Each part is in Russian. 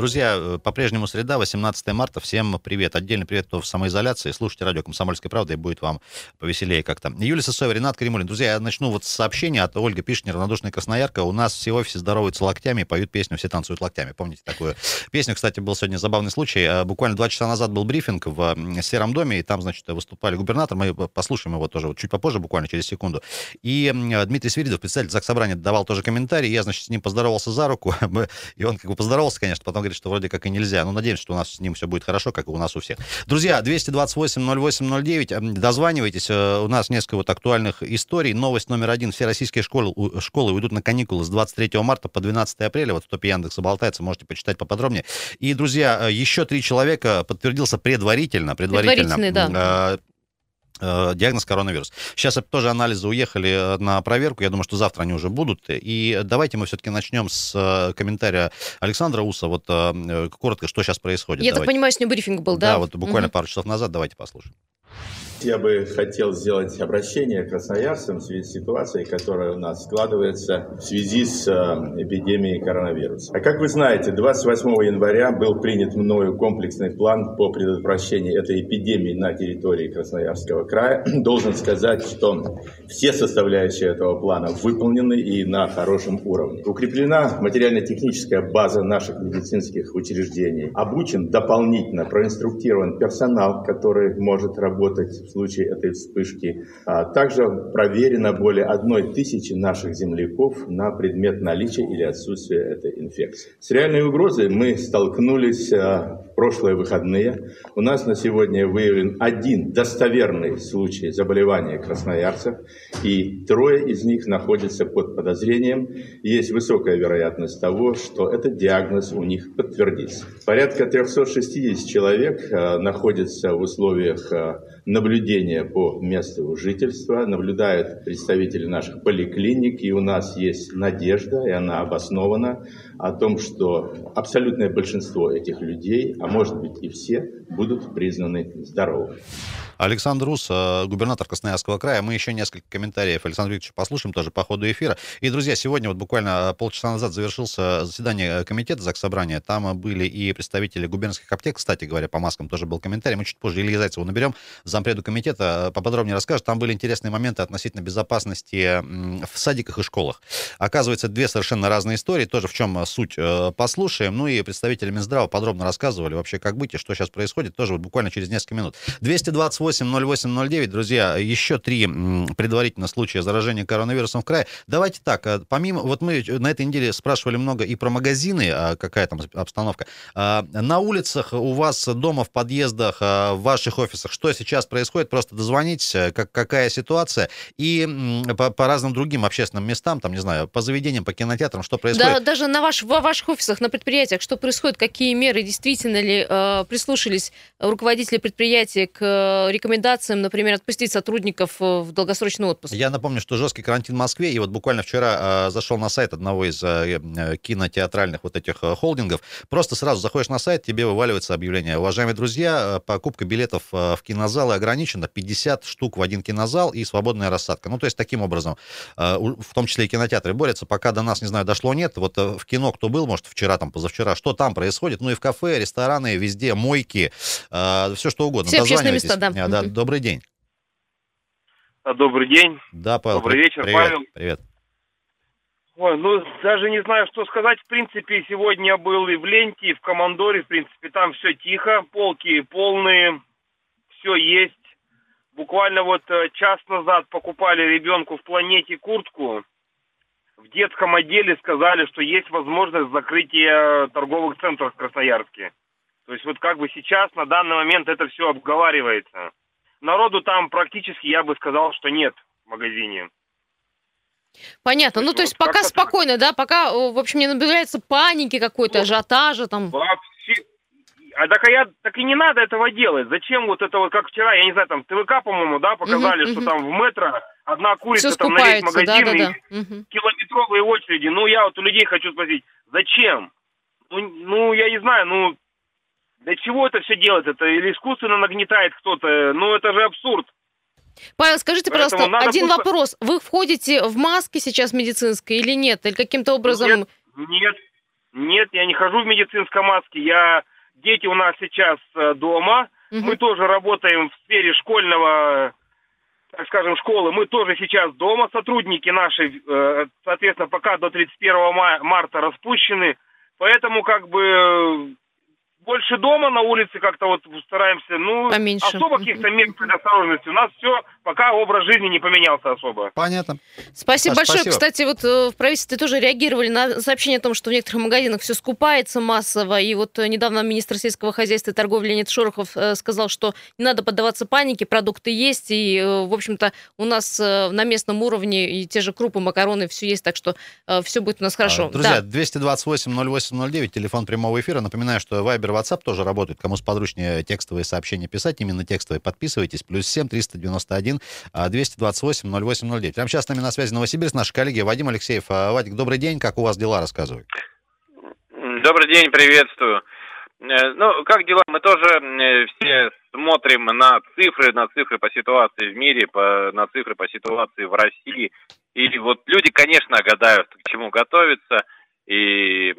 Друзья, по-прежнему среда, 18 марта. Всем привет. Отдельный привет, кто в самоизоляции. Слушайте радио «Комсомольская правда», и будет вам повеселее как-то. Юлия Сысоева, Ренат Каримулин. Друзья, я начну вот с сообщения от Ольги Пишнер, «Равнодушная красноярка». У нас все в офисе здороваются локтями, поют песню «Все танцуют локтями». Помните такую песню? Кстати, был сегодня забавный случай. Буквально два часа назад был брифинг в Сером доме, и там, значит, выступали губернатор. Мы послушаем его тоже вот чуть попозже, буквально через секунду. И Дмитрий Свиридов, председатель ЗАГС Собрания, давал тоже комментарий. Я, значит, с ним поздоровался за руку, и он как бы поздоровался, конечно, потом что вроде как и нельзя. Ну, надеемся, что у нас с ним все будет хорошо, как и у нас у всех. Друзья, 228-08-09, дозванивайтесь. Э, у нас несколько вот актуальных историй. Новость номер один. Все российские школы, школы уйдут на каникулы с 23 марта по 12 апреля. Вот в топе Яндекса болтается, можете почитать поподробнее. И, друзья, э, еще три человека подтвердился предварительно, предварительно, предварительно да. Э, диагноз коронавирус. Сейчас тоже анализы уехали э, на проверку. Я думаю, что завтра они уже будут. И давайте мы все-таки начнем с э, комментария Александра Уса. Вот коротко, что сейчас происходит. Я давайте. так понимаю, с ним брифинг был, да? Да, вот буквально угу. пару часов назад. Давайте послушаем. Я бы хотел сделать обращение красноярцам в связи с ситуацией, которая у нас складывается в связи с э, эпидемией коронавируса. А как вы знаете, 28 января был принят мною комплексный план по предотвращению этой эпидемии на территории Красноярского края. Должен сказать, что все составляющие этого плана выполнены и на хорошем уровне. Укреплена материально-техническая база наших медицинских учреждений. Обучен дополнительно, проинструктирован персонал, который может работать случае этой вспышки. А также проверено более одной тысячи наших земляков на предмет наличия или отсутствия этой инфекции. С реальной угрозой мы столкнулись а, в прошлые выходные. У нас на сегодня выявлен один достоверный случай заболевания красноярцев, и трое из них находятся под подозрением. Есть высокая вероятность того, что этот диагноз у них подтвердится. Порядка 360 человек а, находятся в условиях наблюдения по месту жительства, наблюдают представители наших поликлиник, и у нас есть надежда, и она обоснована, о том, что абсолютное большинство этих людей, а может быть и все, будут признаны здоровыми. Александр Рус, э, губернатор Красноярского края. Мы еще несколько комментариев Александра Викторовича послушаем тоже по ходу эфира. И, друзья, сегодня вот буквально полчаса назад завершился заседание комитета Заксобрания. Там были и представители губернских аптек, кстати говоря, по маскам тоже был комментарий. Мы чуть позже Ильи Зайцева наберем, зампреду комитета, э, поподробнее расскажет. Там были интересные моменты относительно безопасности в садиках и школах. Оказывается, две совершенно разные истории. Тоже в чем суть э, послушаем. Ну и представители Минздрава подробно рассказывали вообще, как быть и что сейчас происходит. Тоже вот буквально через несколько минут. 228 80809, друзья, еще три предварительно случая заражения коронавирусом в крае. Давайте так, э, помимо, вот мы на этой неделе спрашивали много и про магазины, а какая там обстановка. А, на улицах у вас дома, в подъездах, а, в ваших офисах, что сейчас происходит? Просто дозвонитесь, как, какая ситуация, и по, по разным другим общественным местам, там, не знаю, по заведениям, по кинотеатрам, что происходит? Да, даже на ваш, в ваших офисах, на предприятиях, что происходит, какие меры действительно ли э, прислушались руководители предприятия к э, рекомендациям, например, отпустить сотрудников э, в долгосрочный отпуск? Я напомню, что жесткий карантин в Москве, и вот буквально вчера э, зашел на сайт одного из э, э кинотеатральных вот этих э, холдингов, просто сразу заходишь на сайт, тебе вываливается объявление. Уважаемые друзья, э, покупка билетов в кинозалы ограничена, 50 штук в один кинозал и свободная рассадка. Ну, то есть таким образом, э, в том числе и кинотеатры борются, пока до нас, не знаю, дошло, нет. Вот в кино кто был, может, вчера, там, позавчера, что там происходит? Ну, и в кафе, рестораны, везде, мойки, э, все что угодно. Все общественные места, да. Да. Добрый день. А, добрый день. Да, Павел. Добрый вечер, привет, Павел. Привет. Ой, ну даже не знаю, что сказать. В принципе, сегодня был и в Ленте, и в Командоре. В принципе, там все тихо, полки полные, все есть. Буквально вот э, час назад покупали ребенку в планете куртку. В детском отделе сказали, что есть возможность закрытия торговых центров в Красноярске. То есть вот как бы сейчас, на данный момент это все обговаривается. Народу там практически, я бы сказал, что нет в магазине. Понятно. Ну, то есть вот пока спокойно, да? Пока, в общем, не набирается паники какой-то, ну, ажиотажа там. Вообще. А так, а я, так и не надо этого делать. Зачем вот это вот, как вчера, я не знаю, там ТВК, по-моему, да, показали, угу, что угу. там в метро одна курица там на весь магазин, да, да, да. Угу. километровые очереди. Ну, я вот у людей хочу спросить, зачем? Ну, ну, я не знаю, ну, для чего это все делать? Это или искусственно нагнетает кто-то? Ну, это же абсурд. Павел, скажите, Поэтому пожалуйста, один просто... вопрос. Вы входите в маске сейчас медицинской или нет? Или каким-то образом... Нет, нет, Нет, я не хожу в медицинской маске. Я дети у нас сейчас э, дома. Мгм. Мы тоже работаем в сфере школьного, так скажем, школы. Мы тоже сейчас дома. Сотрудники наши, э, соответственно, пока до 31 ма- марта распущены. Поэтому как бы больше дома на улице как-то вот стараемся. Ну, Поменьше. особо каких-то мер предосторожности. У нас все, пока образ жизни не поменялся особо. Понятно. Спасибо Саш, большое. спасибо. Кстати, вот э, в правительстве тоже реагировали на сообщение о том, что в некоторых магазинах все скупается массово. И вот э, недавно министр сельского хозяйства и торговли Леонид Шорохов э, сказал, что не надо поддаваться панике, продукты есть. И, в общем-то, у нас на местном уровне и те же крупы, макароны, все есть. Так что все будет у нас хорошо. А, Друзья, Да. 228-08-09, телефон прямого эфира. Напоминаю, что Viber, WhatsApp тоже работают. Кому сподручнее текстовые сообщения писать, именно текстовые, подписывайтесь. Плюс 7 391 а, 228 0809. Прямо сейчас с нами на связи Новосибирск, наши коллеги Вадим Алексеев. А, Вадик, добрый день, как у вас дела, рассказывай. Добрый день, приветствую. Э, Ну, как дела? Мы тоже все смотрим на цифры, на цифры по ситуации в мире, по, на цифры по ситуации в России. И вот люди, конечно, гадают, к чему готовиться и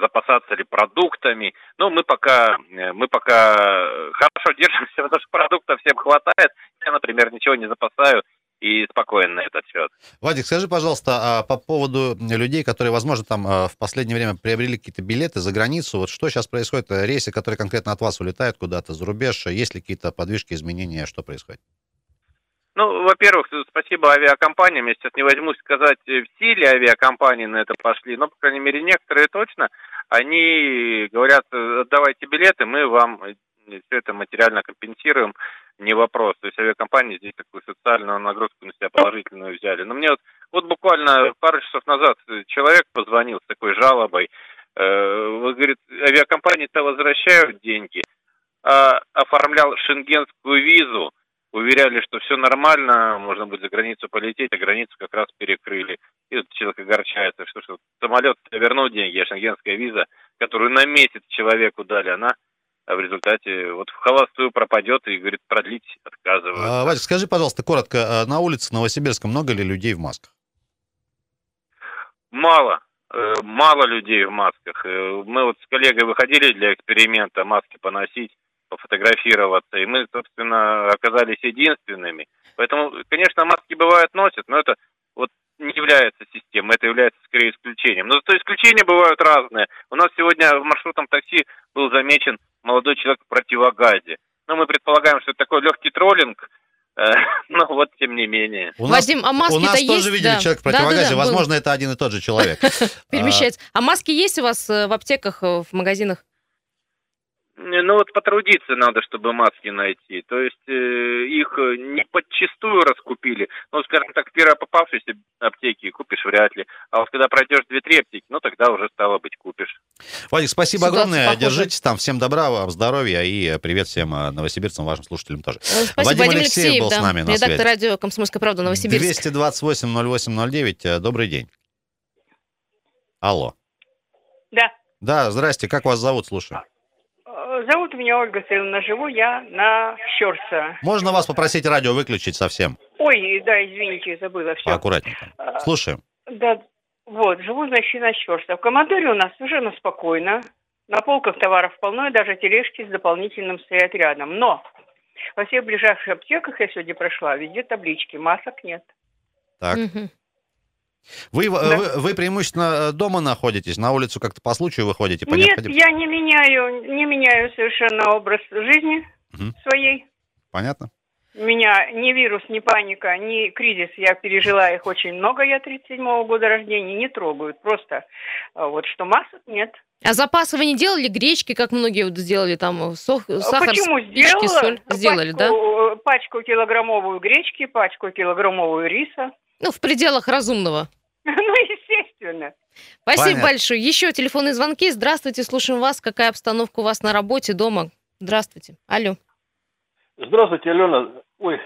запасаться ли продуктами. Но мы пока, э, мы пока хорошо держимся, потому что продуктов всем хватает. Я, например, ничего не запасаю и спокоен на этот счет. Вадик, скажи, пожалуйста, а, по поводу людей, которые, возможно, там а, в последнее время приобрели какие-то билеты за границу. Вот что сейчас происходит? Рейсы, которые конкретно от вас улетают куда-то за рубеж, есть ли какие-то подвижки, изменения, что происходит? Ну, во-первых, спасибо авиакомпаниям. Я сейчас не возьмусь сказать, э, все ли авиакомпании на это пошли, но, по крайней мере, некоторые точно. Они говорят, э, отдавайте билеты, мы вам все это материально компенсируем, не вопрос. То есть авиакомпании здесь такую социальную нагрузку на себя положительную взяли. Но мне вот, вот буквально пару часов назад человек позвонил с такой жалобой. Э, говорит, авиакомпании-то возвращают деньги, а оформлял шенгенскую визу, уверяли, что все нормально, можно будет за границу полететь, а границу как раз перекрыли. И вот человек огорчается, что, что самолет вернул деньги, а шенгенская виза, которую на месяц человеку дали, она в результате вот в холостую пропадет и, говорит, продлить отказывают. А, Вадик, скажи, пожалуйста, коротко, а на улице Новосибирска много ли людей в масках? Мало, э, мало людей в масках. Э, Мы вот с коллегой выходили для эксперимента маски поносить, пофотографироваться, и мы, собственно, оказались единственными. Поэтому, конечно, маски бывают носят, но это вот не является системой, это является скорее исключением. Но зато исключения бывают разные. У нас сегодня в маршрутном такси был замечен молодой человек в противогазе. Ну, мы предполагаем, что это такой легкий троллинг, но вот тем не менее. У нас, Вадим, а маски-то у нас есть? тоже видели Да. человека в Да, да, противогазе. да, был. Возможно, это один и тот же человек. Перемещается. А маски есть у вас э, в аптеках, э, в магазинах? Не, Ну вот потрудиться надо, чтобы маски найти. То есть э, их э, не подчистую раскупили. Ну, скажем так, первая попавшейся аптеки купишь вряд ли. А вот когда пройдешь две-три аптеки, ну тогда уже стало быть купишь. Вадик, спасибо Ситуация огромное. похожа. Держитесь там. Всем добра, вам здоровья и привет всем э, новосибирцам, вашим слушателям тоже. Э, Спасибо, Вадим Вадим, Алексеев Алексеев, был да, с нами на редактор связи. радио «Комсомольская правда» Новосибирск. 228 0809. э, Добрый день. Алло. Да. Да, здрасте. Как вас зовут? Слушаю. Зовут меня Ольга Сайловна, живу я на Щерса. Можно вас попросить радио выключить совсем? Ой, да, извините, забыла все. Поаккуратнее. там. Слушаем. Да, вот, живу, значит, на Щерса. В командоре у нас совершенно спокойно. На полках товаров полно, и даже тележки с дополнительным стоят рядом. Но во всех ближайших аптеках я сегодня прошла, везде таблички, масок нет. Так. Мгм. Вы, э, Да. вы, вы преимущественно э, дома находитесь, на улицу как-то по случаю выходите? По нет, я не меняю, не меняю совершенно образ жизни Мгм. своей. Понятно? У меня ни вирус, ни паника, ни кризис, я пережила их очень много, я 37-го года рождения, не трогают, просто а, вот что масок нет. А запасы вы не делали гречки, как многие вот сделали там э, сох- сахар, А Почему спички, сделала? соль? Сделали, да? пачку, э, Пачку килограммовую гречки, пачку килограммовую риса. Ну, в пределах разумного. Ну, естественно. Спасибо Понятно. большое. Еще телефонные звонки. Здравствуйте, слушаем вас. Какая обстановка у вас на работе, дома? Здравствуйте. Алло. Здравствуйте, Алена. Ой,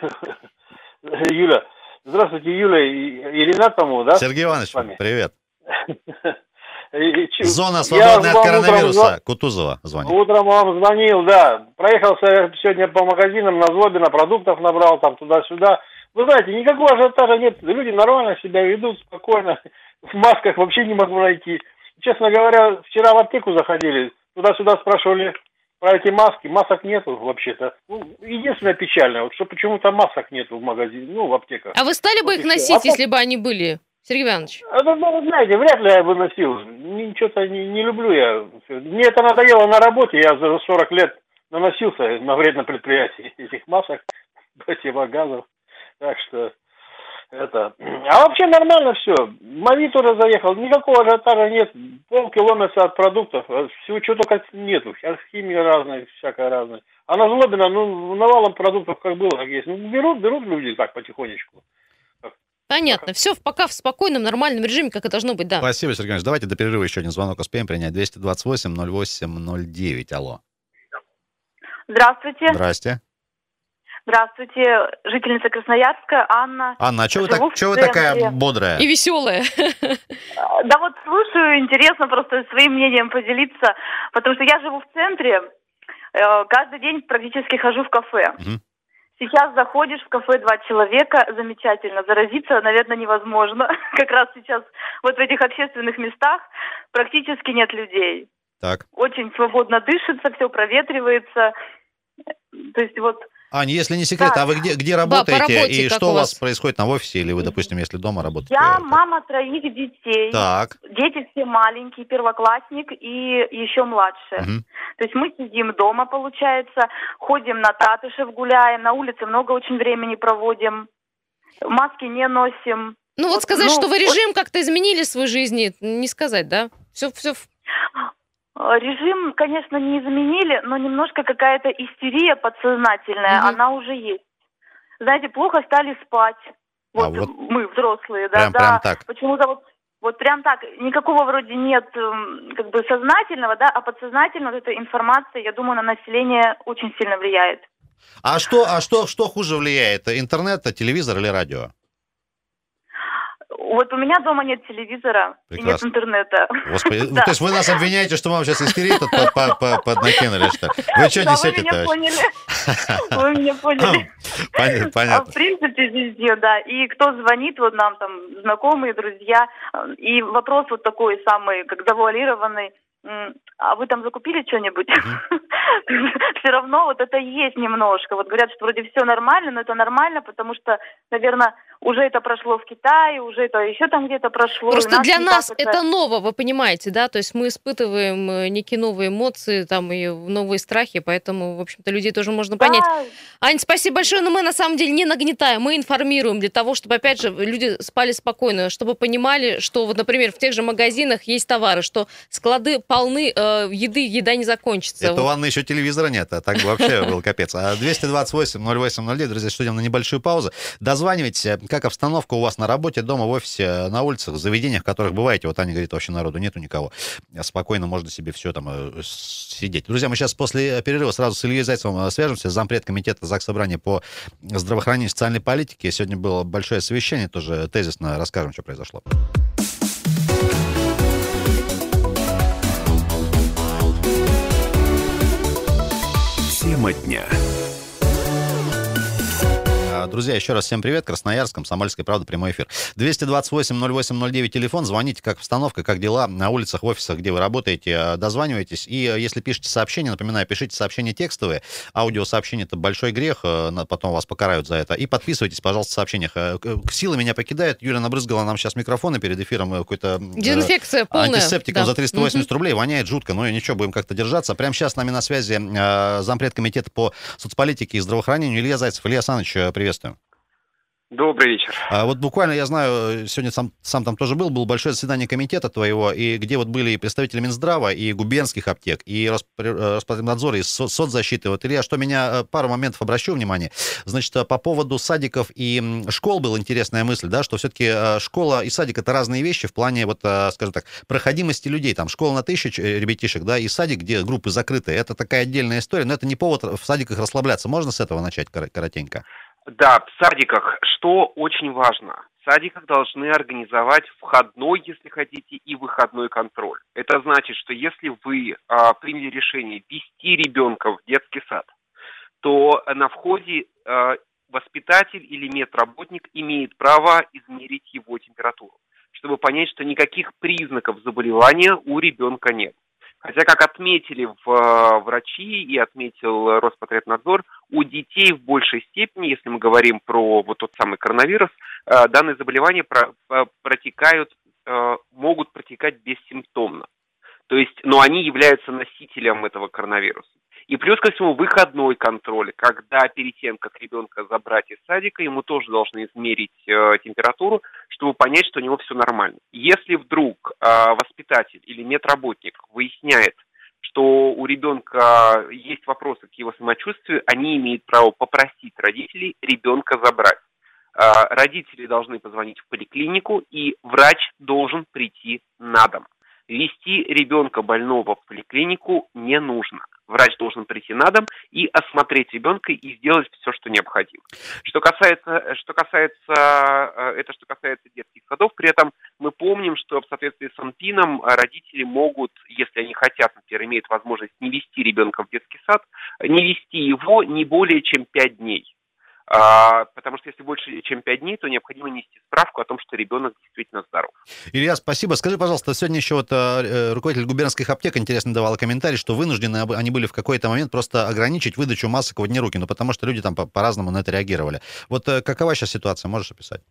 Юля. Здравствуйте, Юля и и Ренат, по-моему, да? Сергей Иванович, привет. Зона свободная от утром коронавируса. Кутузова звонит. Утром вам звонил, да. Проехался сегодня по магазинам на Злобина, продуктов набрал там туда-сюда. Вы знаете, никакого ажиотажа нет. Люди нормально себя ведут, спокойно. В масках вообще не могу найти. честно говоря, вчера в аптеку заходили, туда-сюда спрашивали про эти маски. Масок нету вообще-то. Ну, единственное печальное, вот что почему-то масок нету в магазине, ну, в аптеках. А вы стали бы Вот их носить, А если бы они были, Сергей Иванович? А, ну, ну, знаете, вряд ли я бы носил. Ничего-то не, не люблю я. Мне это надоело на работе. Я за 40 лет наносился на вредном предприятии этих масок, противогазов. Так что это... А вообще нормально все. Мави тоже заехал. Никакого ажиотажа нет. Полки ломятся от продуктов. а Всего чего только нету. Сейчас химия разная, всякая разная. А на Злобина, ну, навалом продуктов как было, как есть. Ну, берут, берут люди так потихонечку. Понятно. Все пока в спокойном, нормальном режиме, как и должно быть, да. Спасибо, Сергей Иванович. Давайте до перерыва еще один звонок успеем принять. 228-08-09. Алло. Здравствуйте. Здрасте. Здравствуйте. Жительница Красноярска, Анна. Анна, а что вы, так, чё вы такая бодрая? И веселая. А, Да вот слушаю, интересно просто своим мнением поделиться, потому что я живу в центре, э, каждый день практически хожу в кафе. Мгм. Сейчас заходишь в кафе два человека, замечательно, заразиться, наверное, невозможно. Как раз сейчас вот в этих общественных местах практически нет людей. Так. Очень свободно дышится, все проветривается. То есть вот Аня, если не секрет, Так. а вы где, где работаете? работе и что у вас происходит на офисе? Или вы, допустим, если дома работаете? я мама троих детей. Так. Дети все маленькие, первоклассник и еще младшие. Мгм. То есть мы сидим дома, получается, ходим на Татышев, гуляем, на улице много очень времени проводим, маски не носим. Ну вот Вот, сказать, ну, что вы вот- режим как-то изменили в своей жизни, не сказать, да? Все, все. Э, Режим, конечно, не изменили, но немножко какая-то истерия подсознательная, Мгм. она уже есть. Знаете, плохо стали спать. Вот, А вот мы, взрослые, да, прям- да. прям так. Почему-то вот вот прям так, никакого вроде нет эм, как бы сознательного, да, а подсознательно вот эта информация, я думаю, на население очень сильно влияет. А что, а что, что хуже влияет? Интернет, телевизор или радио? Вот у меня дома нет телевизора и нет Прекрасно. интернета. Господи, Да. то есть вы нас обвиняете, что вам сейчас истерию тут под- по- по- поднакинули, что? Вы что Да, вы несете меня поняли. Вы меня поняли. А в Понятно. принципе везде, да. И кто звонит, вот нам там знакомые, друзья, и вопрос вот такой самый, как завуалированный, а вы там закупили что-нибудь? Все равно вот это есть немножко. Вот говорят, что вроде все нормально, но это нормально, потому что, наверное, уже это прошло в Китае, уже это еще там где-то прошло. у Просто для не нас так это ново, вы понимаете, да? То есть мы испытываем э, некие новые эмоции, там и новые страхи, поэтому, в общем-то, людей тоже можно понять. Да, Ань, спасибо большое, но мы на самом деле не нагнетаем, мы информируем для того, чтобы, опять же, люди спали спокойно, чтобы понимали, что, вот, например, в тех же магазинах есть товары, что склады полны э, еды, еда не закончится. Это у Вот. Анны еще телевизора нет, а так вообще был капец. А 228-08-09, друзья, что идем на небольшую паузу. Дозванивайте, как обстановка у вас на работе, дома, в офисе, на улицах, в заведениях, в которых бываете. Вот Аня говорит, вообще народу нету никого. Спокойно можно себе все там э, сидеть. Друзья, мы сейчас после перерыва сразу с Ильей Зайцевым э, свяжемся, зампред комитета ЗАГС Собрания по здравоохранению и социальной политике. Сегодня было большое совещание, тоже тезисно расскажем, что произошло. Тема дня. А, Друзья, еще раз всем привет. Красноярск, Комсомольская правда, прямой эфир. 228-08-09, телефон. Звоните, как обстановка, как дела на улицах, в офисах, где вы работаете. А, Дозванивайтесь. И э, если пишете сообщения, напоминаю, пишите сообщения текстовые. Аудиосообщение — это большой грех, э, потом вас покарают за это. И подписывайтесь, пожалуйста, в сообщениях. Э, Силы меня покидают. Юля набрызгала нам сейчас микрофоны перед эфиром. э, Какой-то э, Дезинфекция полная. Антисептиком да. за 380 рублей. Воняет жутко, но ничего, будем как-то держаться. Прямо сейчас с нами на связи э, зампред комитета по соцполитике и здравоохранению Илья Зайцев. Илья Саныч, э, приветствую. Добрый вечер. А вот буквально, я знаю, сегодня сам, сам там тоже был, было большое заседание комитета твоего, и где вот были и представители Минздрава, и губернских аптек, и э, Роспотребнадзора, и со- соцзащиты. Вот, Илья, что меня, э, пару моментов обращу внимание. Значит, э, по поводу садиков и школ была интересная мысль, да, что все-таки школа и садик это разные вещи в плане, вот, скажем так, проходимости людей. Там школа на тысячу ребятишек, да, и садик, где группы закрыты. Это такая отдельная история, но это не повод в садиках расслабляться. Можно с этого начать кор- коротенько? Да, в садиках, что очень важно, в садиках должны организовать входной, если хотите, и выходной контроль. Это значит, что если вы а, приняли решение вести ребенка в детский сад, то на входе а, воспитатель или медработник имеет право измерить его температуру. чтобы понять, что никаких признаков заболевания у ребенка нет. Хотя, как отметили в, э, врачи и отметил Роспотребнадзор, у детей в большей степени, если мы говорим про вот тот самый коронавирус, э, данные заболевания про, э, протекают, могут протекать бессимптомно. То есть, но они являются носителем этого коронавируса. И плюс ко всему выходной контроль, когда перед тем, как ребенка забрать из садика, ему тоже должны измерить э, температуру, чтобы понять, что у него все нормально. Если вдруг э, воспитатель или медработник выясняет, что у ребенка есть вопросы к его самочувствию, они имеют право попросить родителей ребенка забрать. Э, родители должны позвонить в поликлинику, и врач должен прийти на дом. Вести ребенка больного в поликлинику не нужно. Врач должен прийти на дом и осмотреть ребенка и сделать все, что необходимо. Что касается, что касается, э, это что касается детских садов, при этом мы помним, что в соответствии с АНПИНом родители могут, если они хотят, например, имеют возможность не вести ребенка в детский сад, не вести его не более чем 5 дней. А, потому что если больше, чем 5 дней, то необходимо нести справку о том, что ребенок действительно здоров. Илья, спасибо. Скажи, пожалуйста, сегодня еще вот э, руководитель губернских аптек интересно давал комментарий, что вынуждены они были в какой-то момент просто ограничить выдачу масок в одни руки, ну потому что люди там по- по-разному на это реагировали. Вот э, какова сейчас ситуация, можешь описать?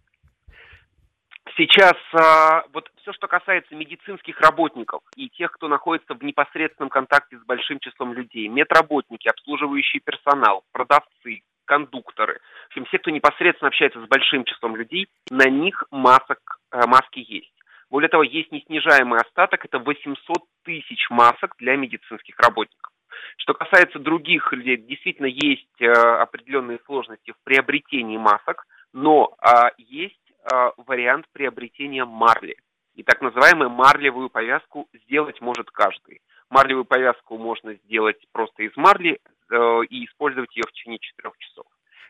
Сейчас а, вот все, что касается медицинских работников и тех, кто находится в непосредственном контакте с большим числом людей, медработники, обслуживающий персонал, продавцы, кондукторы, в общем, все, кто непосредственно общается с большим числом людей, на них масок, э, маски есть. Более того, есть неснижаемый остаток, это 800 тысяч масок для медицинских работников. Что касается других людей, действительно есть э, определенные сложности в приобретении масок, но э, есть э, вариант приобретения марли. И так называемую марлевую повязку сделать может каждый. Марлевую повязку можно сделать просто из марли и использовать ее в течение 4 часов.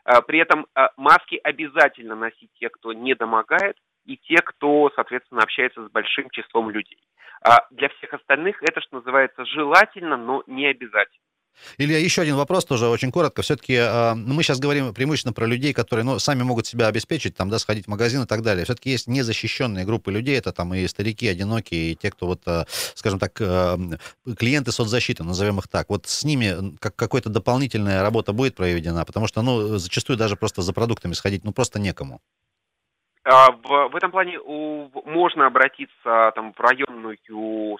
Э, при этом э, маски обязательно носить те, кто не домогает, и те, кто, соответственно, общается с большим числом людей. А для всех остальных это, что называется, желательно, но не обязательно. Илья, еще один вопрос тоже очень коротко. Все-таки э, ну, мы сейчас говорим преимущественно про людей, которые ну, сами могут себя обеспечить, там, да, сходить в магазин и так далее. Все-таки есть незащищенные группы людей, это там и старики, одинокие, и те, кто вот, э, скажем так, э, клиенты соцзащиты, назовем их так. Вот с ними как, какая-то дополнительная работа будет проведена, потому что, ну, зачастую даже просто за продуктами сходить, ну, просто некому. А, в, этом плане можно обратиться там, в районную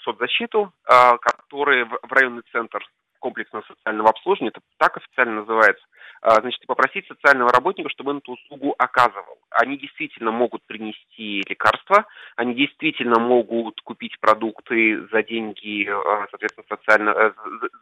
соцзащиту, а, который в районный центр комплексного социального обслуживания, это так официально называется, а, значит, попросить социального работника, чтобы он эту услугу оказывал. Они действительно могут принести лекарства, они действительно могут купить продукты за деньги, а, соответственно, социально, э,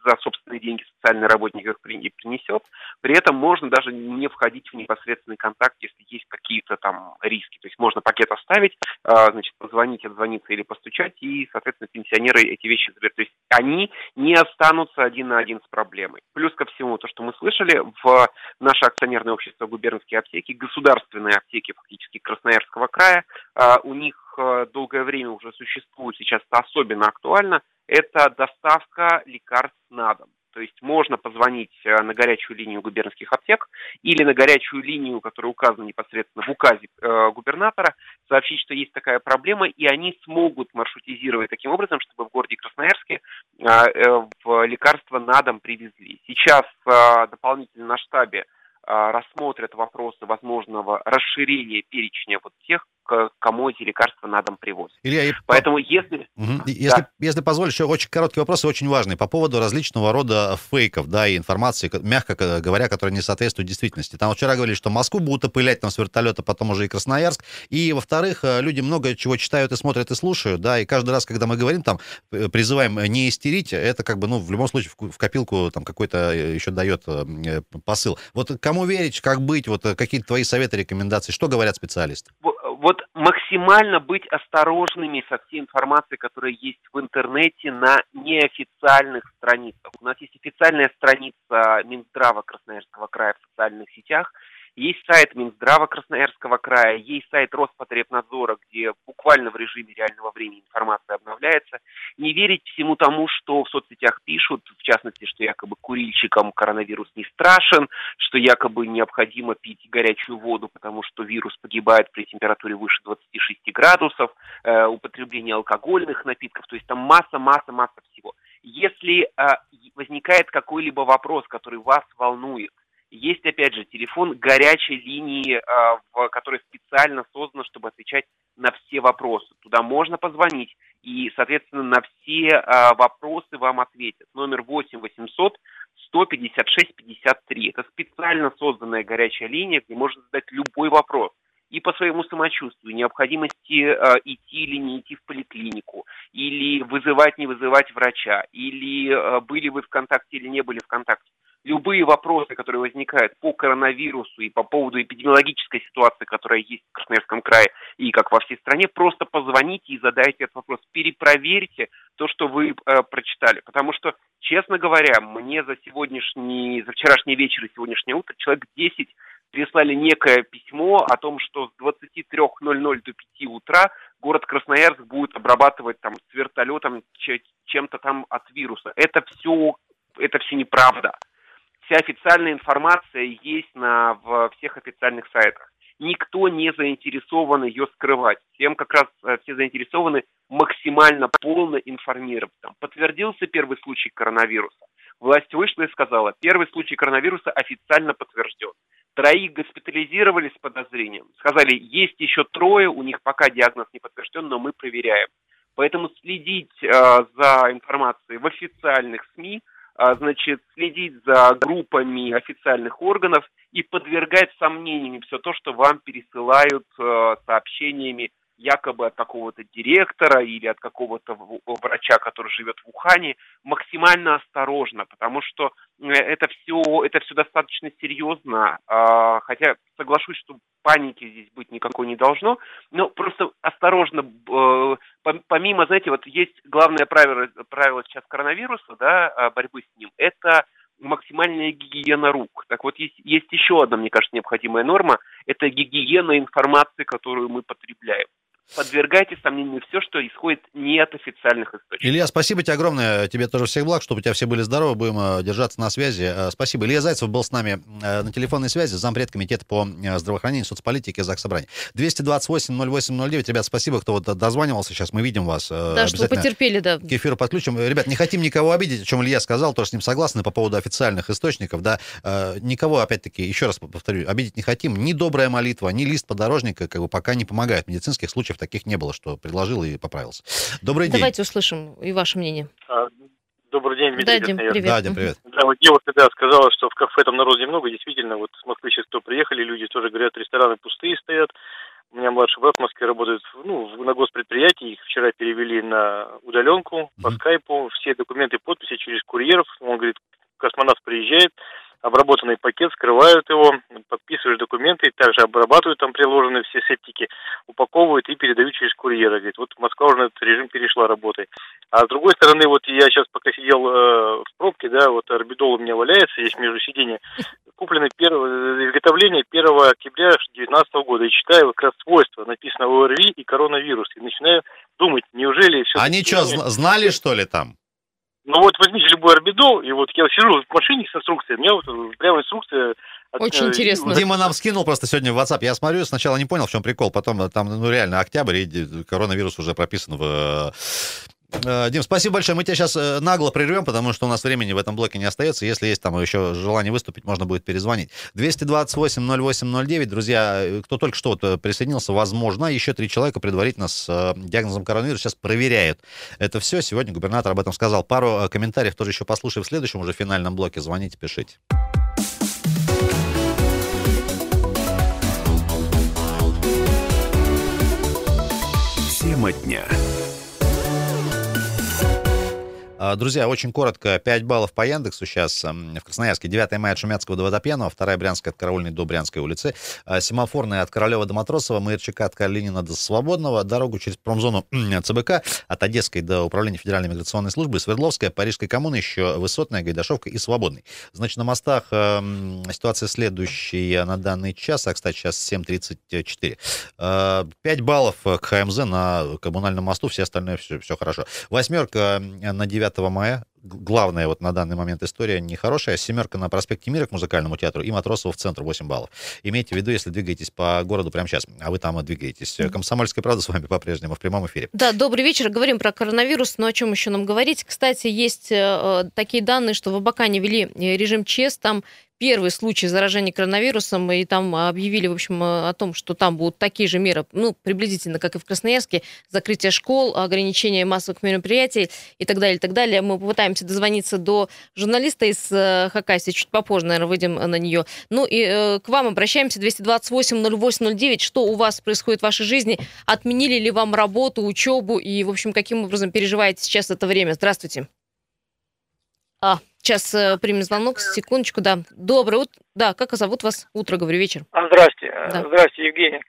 за собственные деньги социальный работник их принесет. При этом можно даже не входить в непосредственный контакт, если есть какие-то там риски. То есть можно пакет оставить, а, значит, позвонить, отзвониться или постучать, и, соответственно, пенсионеры эти вещи заберут. То есть они не останутся один на один с проблемой. Плюс ко всему, то, что мы слышали, в наше акционерное общество губернские аптеки, государственные аптеки фактически Красноярского края, а, у них а, долгое время уже существует, сейчас это особенно актуально, это доставка лекарств на дом. То есть можно позвонить а, на горячую линию губернских аптек или на горячую линию, которая указана непосредственно в указе э, губернатора, сообщить, что есть такая проблема, и они смогут маршрутизировать таким образом, чтобы в городе Красноярске э, в лекарства на дом привезли. Сейчас дополнительно на штабе рассмотрят вопросы возможного расширения перечня вот тех к кому эти лекарства на дом привозят. Илья, и... Поэтому если... Угу. Если, да. если позволишь, еще очень короткий вопрос и очень важный по поводу различного рода фейков, да, и информации, мягко говоря, которая не соответствует действительности. Там вчера говорили, что Москву будут опылять там с вертолета, потом уже и Красноярск. И, во-вторых, э, люди много чего читают и смотрят и слушают, да, и каждый раз, когда мы говорим, там, э, призываем не истерить, это как бы, ну, в любом случае в копилку там какой-то э, еще дает посыл. Вот кому верить, как быть, вот какие-то твои советы, рекомендации, что говорят специалисты? Максимально быть осторожными со всей информацией, которая есть в интернете на неофициальных страницах. У нас есть официальная страница Минздрава Красноярского края в социальных сетях, Есть сайт Минздрава Красноярского края, есть сайт Роспотребнадзора, где буквально в режиме реального времени информация обновляется. Не верить всему тому, что в соцсетях пишут, в частности, что якобы курильщикам коронавирус не страшен, что якобы необходимо пить горячую воду, потому что вирус погибает при температуре выше 26 градусов, э, употребление алкогольных напитков, то есть там масса, масса, масса всего. Если э, возникает какой-либо вопрос, который вас волнует, есть, опять же, телефон горячей линии, э, в, которая специально создана, чтобы отвечать на все вопросы. Туда можно позвонить, и, соответственно, на все э, вопросы вам ответят. Номер 8 800 156 53. Это специально созданная горячая линия, где можно задать любой вопрос и по своему самочувствию, необходимости э, идти или не идти в поликлинику, или вызывать, не вызывать врача, или э, были вы в контакте или не были в контакте. Любые вопросы, которые возникают по коронавирусу и по поводу эпидемиологической ситуации, которая есть в Красноярском крае и как во всей стране, просто позвоните и задайте этот вопрос. Перепроверьте то, что вы э, прочитали. Потому что, честно говоря, мне за сегодняшний, за вчерашний вечер и сегодняшнее утро человек 10 прислали некое письмо о том, что с 23.00 до 5 утра город Красноярск будет обрабатывать там с вертолетом чем-то там от вируса. Это все, это все неправда. Вся официальная информация есть на в всех официальных сайтах. Никто не заинтересован ее скрывать. Всем как раз э, все заинтересованы максимально полно информировать. Там, подтвердился первый случай коронавируса. Власть вышла и сказала, первый случай коронавируса официально подтвержден. Троих госпитализировали с подозрением. Сказали, есть еще трое, у них пока диагноз не подтвержден, но мы проверяем. Поэтому следить э, за информацией в официальных СМИ, значит, следить за группами официальных органов и подвергать сомнениями все то, что вам пересылают э, сообщениями якобы от какого-то директора или от какого-то врача, который живет в Ухане, максимально осторожно, потому что это все, это все достаточно серьезно, а, хотя соглашусь, что паники здесь быть никакой не должно, но просто осторожно, э, помимо, знаете, вот есть главное правило, правило сейчас коронавируса, да, а, борьбы с ним, это максимальная гигиена рук. Так вот, есть, есть еще одна, мне кажется, необходимая норма, это гигиена информации, которую мы потребляем подвергайте сомнению все, что исходит не от официальных источников. Илья, спасибо тебе огромное. Тебе тоже всех благ, чтобы у тебя все были здоровы. Будем э, держаться на связи. Э, спасибо. Илья Зайцев был с нами э, на телефонной связи, зампред комитета по здравоохранению, соцполитике Заксобрания. 228-08-09. Ребят, спасибо, кто вот дозванивался. Сейчас мы видим вас. Да, что вы потерпели, да. К эфиру подключим. Ребят, не хотим никого обидеть, о чем Илья сказал, тоже с ним согласны по поводу официальных источников. Да, никого, опять-таки, еще раз повторю, обидеть не хотим. Ни добрая молитва, ни лист подорожника как бы пока не помогает. Медицинских случаев таких не было, что предложил и поправился. Добрый день. Давайте услышим и ваше мнение. А, добрый день, Дмитрий. Да, Дим, привет. Да, Дим, привет. Да, вот девушка, да, сказала, что в кафе там народу немного, действительно, вот с Москвы сейчас кто приехали, люди тоже говорят, рестораны пустые стоят. У меня младший брат в Москве работает ну, на госпредприятии, их вчера перевели на удаленку по скайпу, все документы, подписи через курьеров. Он говорит, космонавт приезжает, обработанный пакет, скрывают его, подписываешь документы, также обрабатывают там приложенные все септики, упаковывают и передают через курьера. Говорит, вот Москва уже на этот режим перешла работой. А с другой стороны, вот я сейчас пока сидел э, в пробке, да, вот орбидол у меня валяется, есть между сиденья, купленный первое, изготовление 1 октября 2019 года. И читаю как раз свойства, написано ОРВИ и коронавирус. И начинаю думать, неужели все... Они что, знали, что ли, там? Ну вот возьмите любой орбидол, и вот я сижу в машине с инструкцией, у меня вот прямо инструкция очень э, интересно. Дима нам скинул просто сегодня в WhatsApp. Я смотрю, сначала не понял, в чем прикол. Потом э, там, ну, реально, октябрь, и коронавирус уже прописан в Э, Дим, спасибо большое. Мы тебя сейчас э, нагло прервем, потому что у нас времени в этом блоке не остается. Если есть там еще желание выступить, можно будет перезвонить. 228-08-09. Друзья, э, кто только что вот присоединился, возможно, еще три человека предварительно с диагнозом коронавируса сейчас проверяют. Это все. Сегодня губернатор об этом сказал. Пару комментариев тоже еще послушаем в следующем уже финальном блоке. Звоните, пишите. Тема дня. А, Друзья, очень коротко, 5 баллов по Яндексу сейчас в Красноярске. 9 мая от Шумяцкого до Водопьянова, 2 Брянская от Караульной до Брянской улицы, а, Семафорная от Королева до Матросова, Маярчака от Калинина до Свободного, дорогу через промзону ЦБК от Одесской до Управления Федеральной миграционной службы, Свердловская, Парижской коммуны, еще Высотная, Гайдашовка и Свободный. Значит, на мостах эм, ситуация следующая на данный час, а, кстати, сейчас 7.34. Э, 5 баллов к ХМЗ на коммунальном мосту, все остальное все, все хорошо. Восьмерка э, на 9 мая, г- главная вот на данный момент история нехорошая. Семерка на проспекте Мира к музыкальному театру и Матросова в центр 8 баллов. Имейте в виду, если двигаетесь по городу прямо сейчас, а вы там и двигаетесь. Комсомольская правда с вами по-прежнему в прямом эфире. Да, добрый вечер. Говорим про коронавирус, но о чем еще нам говорить? Кстати, есть э, такие данные, что в Абакане ввели э, режим ЧЕС, там первый случай заражения коронавирусом, и там объявили, в общем, о том, что там будут такие же меры, ну, приблизительно, как и в Красноярске, закрытие школ, ограничение массовых мероприятий и так далее, и так далее. Мы попытаемся дозвониться до журналиста из э, Хакасии, чуть попозже, наверное, выйдем на нее. Ну и э, к вам обращаемся, 228-08-09, что у вас происходит в вашей жизни, отменили ли вам работу, учебу, и, в общем, каким образом переживаете сейчас это время? Здравствуйте. А, сейчас э, примем звонок, секундочку, да. Доброе утро. Да, как зовут вас? Утро, говорю, вечер. А, Здрасте, Да. здрасте, Евгений.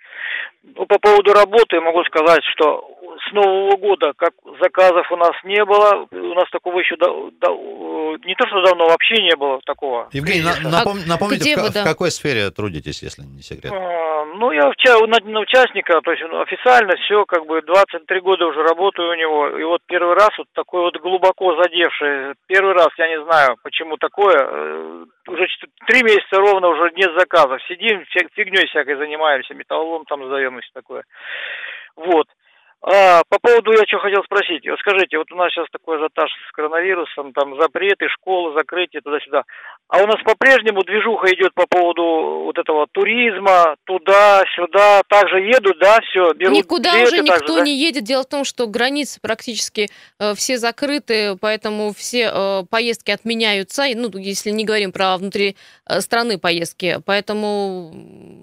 Ну, по поводу работы могу сказать, что с Нового года как заказов у нас не было, у нас такого еще да- да- э, не то что давно вообще не было такого. Евгений, на- кризиса. напом- напомните, в, вы, в да? какой сфере трудитесь, если не секрет? А, Ну, я вча- на, на участника, то есть ну, официально все, как бы 23 года уже работаю у него, и вот первый раз вот такой вот глубоко задевший, первый раз, я не знаю, почему такое, э, уже три месяца ровно уже нет заказов, сидим, фиг- фигней всякой занимаемся, металлолом там сдаем и все такое. Вот. А, по поводу, я что хотел спросить. Вот скажите, вот у нас сейчас такой ажиотаж с коронавирусом, там запреты, школы, закрытие, туда-сюда. А у нас по-прежнему движуха идет по поводу вот этого туризма, туда-сюда. Также едут, да, все, берут Никуда билеты уже также, никто да? не едет. Дело в том, что границы практически э, все закрыты, поэтому все э, поездки отменяются. Ну, если не говорим про внутри э, страны поездки. Поэтому,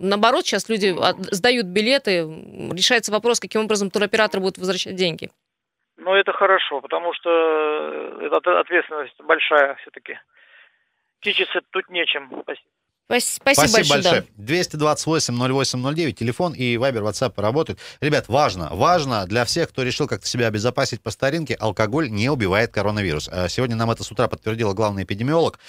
наоборот, сейчас люди от- сдают билеты. Решается вопрос, каким образом туроператор будет возвращать деньги. Ну, это хорошо, потому что э, это от- ответственность большая все-таки. Кичиться тут нечем. Спасибо. Спас- Спасибо, большое. да. 228-08-09, телефон и Вайбер, WhatsApp работают. Ребят, важно, важно для всех, кто решил как-то себя обезопасить по старинке, алкоголь не убивает коронавирус. А Сегодня нам это с утра подтвердила главный эпидемиолог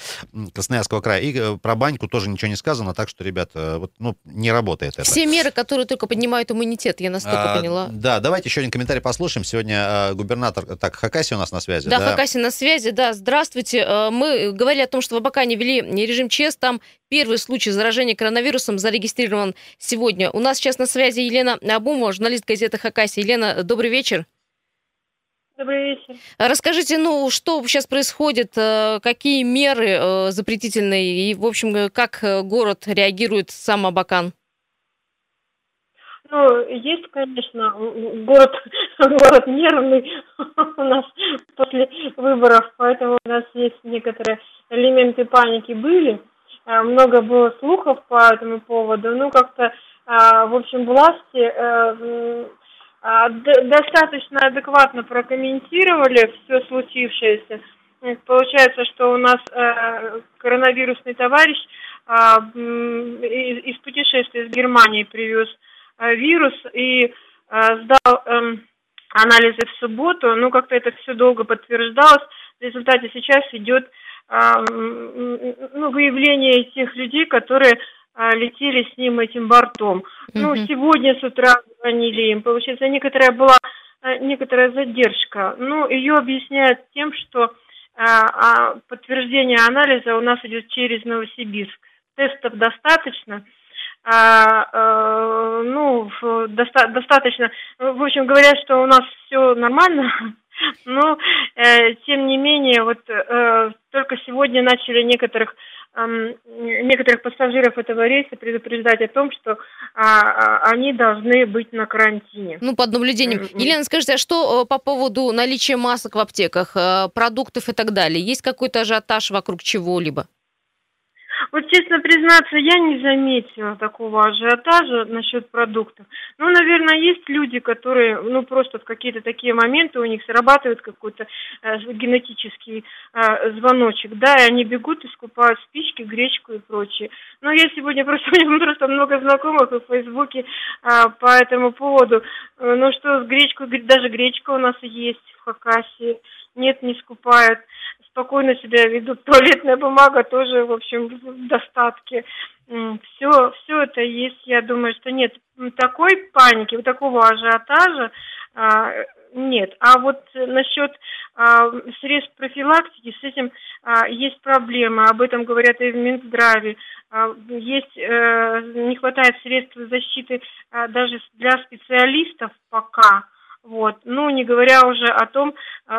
Красноярского края. И э, про баньку тоже ничего не сказано, так что, ребят, э, вот, ну, не работает это. Все меры, которые только поднимают иммунитет, я настолько А, поняла. Да, давайте еще один комментарий послушаем. Сегодня э, губернатор, так, Хакаси у нас на связи, Да, Хакаси на связи. Да, здравствуйте. Мы говорили о том, что в Абакане ввели режим ЧС. Там первый случай заражения коронавирусом зарегистрирован сегодня. У нас сейчас на связи Елена Абумова, журналист газеты Хакаси. Елена, добрый вечер. Добрый вечер. Расскажите, ну, что сейчас происходит, э, какие меры э, запретительные и, в общем, как э, город реагирует сам Абакан? Ну, есть, конечно, город, город нервный у нас после выборов, поэтому у нас есть некоторые элементы паники были. А, Много было слухов по этому поводу. Ну, как-то, а, в общем, власти э, а, достаточно адекватно прокомментировали все случившееся. Э, Получается, что у нас э, коронавирусный товарищ а, из, путешествия из Германии привез э, вирус и э, сдал эм, анализы в субботу. Ну, как-то это все долго подтверждалось. В результате сейчас идет ну, выявление тех людей, которые а, летели с ним этим бортом. Ну, Мгм. сегодня с утра звонили им. Получается, некоторая была э, некоторая задержка. Ну, ее объясняют тем, что а, а, подтверждение анализа у нас идет через Новосибирск. Тестов достаточно. А, ну, доста- достаточно. В общем, говорят, что у нас все нормально, но э, тем не менее, вот э, только сегодня начали некоторых эм, некоторых пассажиров этого рейса предупреждать о том, что а, а, они должны быть на карантине. Ну, под наблюдением. Елена, скажите, а что э, по поводу наличия масок в аптеках, э, продуктов и так далее? Есть какой-то ажиотаж вокруг чего-либо? Вот честно признаться, я не заметила такого ажиотажа насчет продуктов. Ну, наверное, есть люди, которые, ну, просто в какие-то такие моменты у них срабатывает какой-то э, генетический э, звоночек, да, и они бегут и скупают спички, гречку и прочее. Но я сегодня просто, у меня просто много знакомых в Фейсбуке э, по этому поводу. Э, ну, что с гречкой, даже гречка у нас есть в Хакасии. Нет, не скупают спокойно себя ведут. Туалетная бумага тоже, в общем, в достатке. Все, все это есть. Я думаю, что нет такой паники, вот такого ажиотажа а, нет. А вот насчет а, средств профилактики, с этим а, есть проблемы. Об этом говорят и в Минздраве. Есть, а, не хватает средств защиты даже для специалистов пока. Вот. Ну, не говоря уже о том,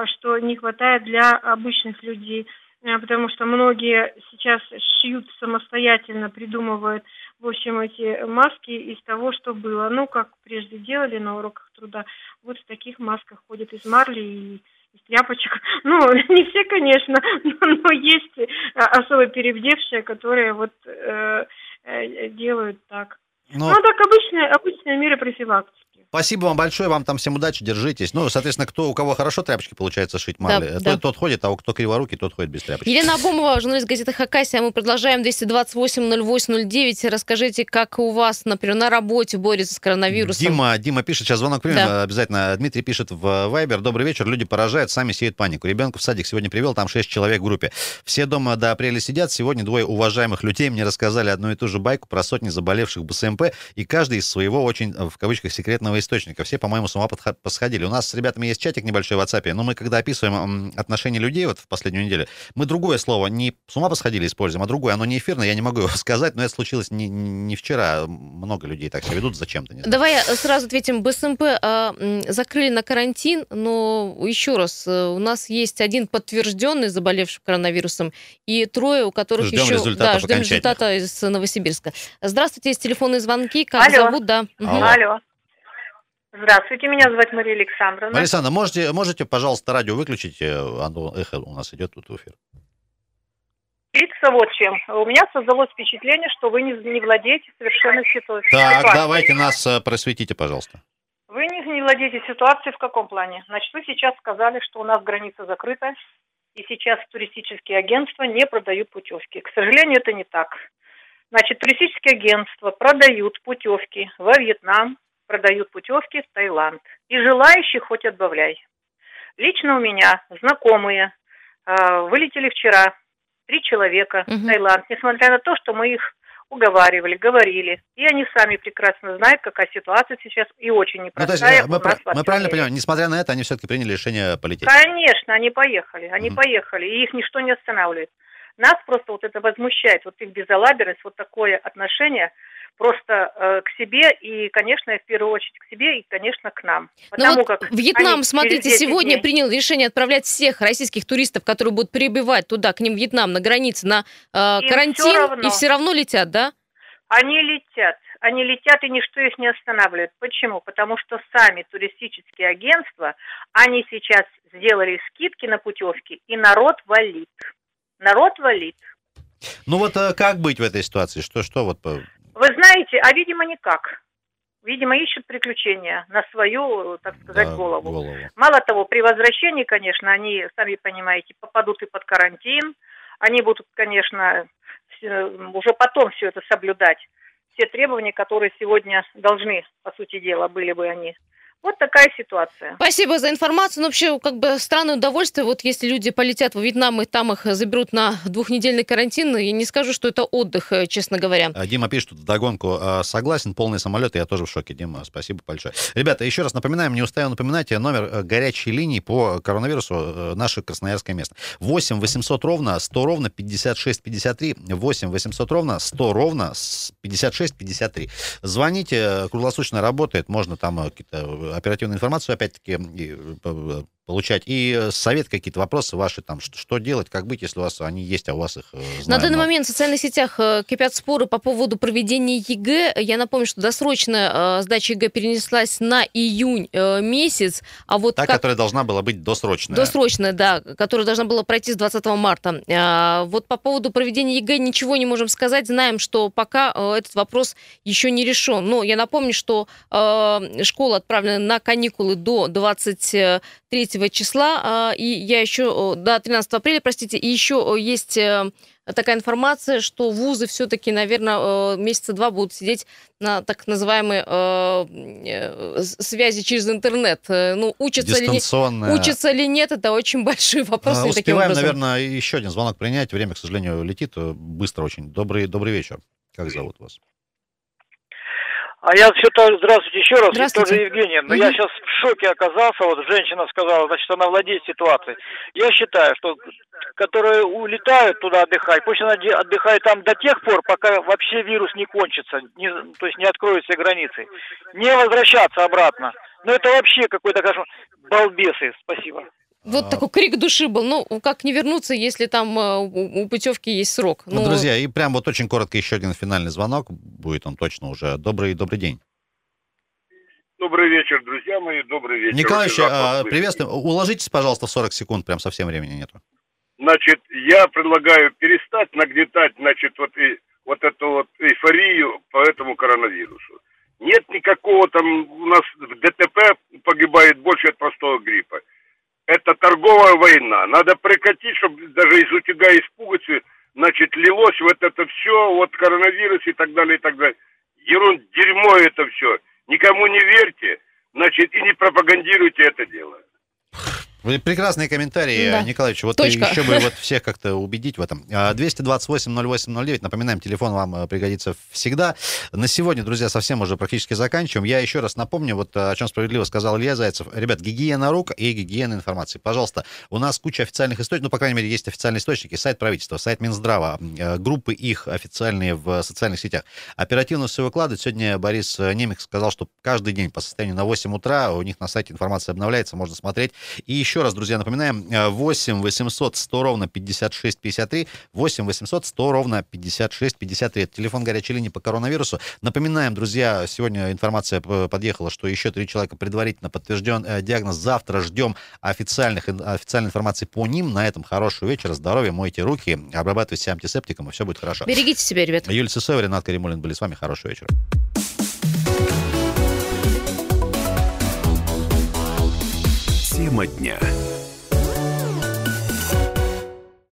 что не хватает для обычных людей, а, потому что многие сейчас шьют самостоятельно, придумывают, в общем, эти маски из того, что было. Ну, как прежде делали на уроках труда. Вот в таких масках ходят из марли и из тряпочек. Ну, не все, конечно, но, но есть а, особо перебдевшие, которые вот э, э, делают так. Но... Ну, так обычные, обычные меры профилактики. Спасибо вам большое, вам там всем удачи, держитесь. Ну, соответственно, кто, у кого хорошо тряпочки получается шить марли, да, тот, да. тот ходит, а у кто криворукий, тот ходит без тряпочки. Елена Абумова, журналист газеты Хакасия, мы продолжаем 228-08-09. Расскажите, как у вас, например, на работе борется с коронавирусом? Дима, Дима пишет, сейчас звонок примем, да. обязательно. Дмитрий пишет в Вайбер, добрый вечер, люди поражают, сами сеют панику. Ребенка в садик сегодня привел, там 6 человек в группе. Все дома до апреля сидят, сегодня двое уважаемых людей мне рассказали одну и ту же байку про сотни заболевших БСМП, и каждый из своего очень, в кавычках, секретного источника. Все, по-моему, с ума посходили. У нас с ребятами есть чатик небольшой в WhatsApp, но мы, когда описываем отношения людей вот в последнюю неделю, мы другое слово не с ума посходили используем, а другое. Оно не эфирное, я не могу его сказать, но это случилось не, не вчера. Много людей так себя ведут зачем-то. Давай сразу ответим. БСМП э, закрыли на карантин, но еще раз, э, у нас есть один подтвержденный заболевший коронавирусом и трое, у которых ждем еще... Результата да, ждем результата из Новосибирска. Здравствуйте, есть телефонные звонки. Как Алло. зовут? Да. Алло. Алло. Здравствуйте, меня зовут Мария Александровна. Мария Александровна, можете, можете, пожалуйста, радио выключить? Э, оно, эхо у нас идет тут в эфир. Лица вот чем. У меня создалось впечатление, что вы не, не владеете совершенно ситуацией. Так, давайте нас э, просветите, пожалуйста. Вы не, не владеете ситуацией в каком плане? Значит, вы сейчас сказали, что у нас граница закрыта, и сейчас туристические агентства не продают путевки. К сожалению, это не так. Значит, туристические агентства продают путевки во Вьетнам, продают путевки в Таиланд. И желающих хоть отбавляй. Лично у меня знакомые э, вылетели вчера три человека угу. в Таиланд, несмотря на то, что мы их уговаривали, говорили. И они сами прекрасно знают, какая ситуация сейчас и очень непростая. Ну, то есть, мы, мы правильно понимаем, несмотря на это, они все-таки приняли решение полететь? Конечно, они поехали, они угу. поехали, и их ничто не останавливает. Нас просто вот это возмущает, вот их безалаберность, вот такое отношение – просто э, к себе и, конечно, в первую очередь к себе и, конечно, к нам. Ну Потому вот как Вьетнам, смотрите, сегодня дней... принял решение отправлять всех российских туристов, которые будут прибывать туда, к ним Вьетнам, на границе, на э, карантин, все равно. и все равно летят, да? Они летят. Они летят, и ничто их не останавливает. Почему? Потому что сами туристические агентства, они сейчас сделали скидки на путевки, и народ валит. Народ валит. Ну вот э, как быть в этой ситуации? Что, что вот вы знаете, а видимо никак. Видимо, ищут приключения на свою, так сказать, да, голову. голову. Мало того, при возвращении, конечно, они, сами понимаете, попадут и под карантин. Они будут, конечно, уже потом все это соблюдать. Все требования, которые сегодня должны, по сути дела, были бы они вот такая ситуация. Спасибо за информацию. Ну, вообще, как бы странное удовольствие, вот если люди полетят в Вьетнам и там их заберут на двухнедельный карантин, я не скажу, что это отдых, э, честно говоря. А, Дима пишет тут вдогонку, а, согласен, полный самолет, я тоже в шоке, Дима, спасибо большое. Ребята, еще раз напоминаем, не устаю напоминать, номер э, горячей линии по коронавирусу, э, наше красноярское место. 8 800 ровно 100 ровно 56 53, 8 800 ровно 100 ровно 56 53. Звоните, круглосуточно работает, можно там какие-то оперативную информацию, опять-таки, получать. И совет какие-то вопросы ваши, там, что, что делать, как быть, если у вас они есть, а у вас их э, На знаем данный много. момент в социальных сетях э, кипят споры по поводу проведения ЕГЭ. Я напомню, что досрочная э, сдача ЕГЭ перенеслась на июнь э, месяц, а вот Та, как... которая должна была быть досрочная. Досрочная, да, которая должна была пройти с 20 марта. Вот по поводу проведения ЕГЭ ничего не можем сказать. Знаем, что пока э, этот вопрос еще не решен. Но я напомню, что э, школа отправлена на каникулы до 23 числа, а, и я еще до 13 апреля, простите, и еще есть э, такая информация, что вузы все-таки, наверное, месяца два будут сидеть на так называемой э, э, связи через интернет. Ну, учатся ли, учатся ли нет, это очень большой вопрос. А, Успеваем, наверное, еще один звонок принять. Время, к сожалению, летит быстро очень. Добрый, добрый вечер. Как зовут вас? А я все то здравствуйте еще раз, Здравствуйте. тоже Евгения. Но я Мгм. сейчас в шоке оказался, вот женщина сказала, значит, она владеет ситуацией. Я считаю, что которые улетают туда отдыхать, пусть она отдыхает там до тех пор, пока вообще вирус не кончится, не- то есть не откроются границы. Не возвращаться обратно. Ну это вообще какой-то кошмар. Балбесы, спасибо. Вот А. такой крик души был. Ну, как не вернуться, если там э, у, путевки есть срок? Ну, друзья, и прям вот очень коротко еще один финальный звонок. Будет он точно уже. Добрый, добрый день. Добрый вечер, друзья мои, добрый вечер. Николаевич, а, приветствуем. Уложитесь, пожалуйста, в 40 секунд. Прям совсем времени нету. Значит, я предлагаю перестать нагнетать, значит, вот, и, вот эту вот эйфорию по этому коронавирусу. Нет никакого там, у нас в ДТП погибает больше от простого гриппа. Это торговая война. Надо прекратить, чтобы даже из утюга испугаться, значит, лилось вот это все, вот коронавирус и так далее, и так далее. Ерунда, дерьмо это все. Никому не верьте, значит, и не пропагандируйте это дело. Прекрасные комментарии, Да. Николаевич. Вот Точка. еще бы вот всех как-то убедить в этом. А, 228-08-09. Напоминаем, телефон вам э, пригодится всегда. На сегодня, друзья, совсем уже практически заканчиваем. Я еще раз напомню, вот э, о чем справедливо сказал Илья Зайцев. Ребят, гигиена рук и гигиена информации. Пожалуйста, у нас куча официальных источников, ну, по крайней мере, есть официальные источники. Сайт правительства, сайт Минздрава, э, группы их официальные в социальных сетях. Оперативно все выкладывают. Сегодня Борис Немик сказал, что каждый день по состоянию на 8 утра у них на сайте информация обновляется, можно смотреть. И еще раз, друзья, напоминаем, э, 8 800 100 ровно 56 53, 8 800 100 ровно 56 53. Это телефон горячей линии по коронавирусу. Напоминаем, друзья, сегодня информация подъехала, что еще три человека предварительно подтвержден э, диагноз. Завтра ждем официальных, официальной информации по ним. На этом хорошего вечера, здоровья, мойте руки, обрабатывайте антисептиком, и все будет хорошо. Берегите себя, ребята. Юлия Сысоева, Ренат Каримулин были с вами. Хорошего вечера. Тема дня.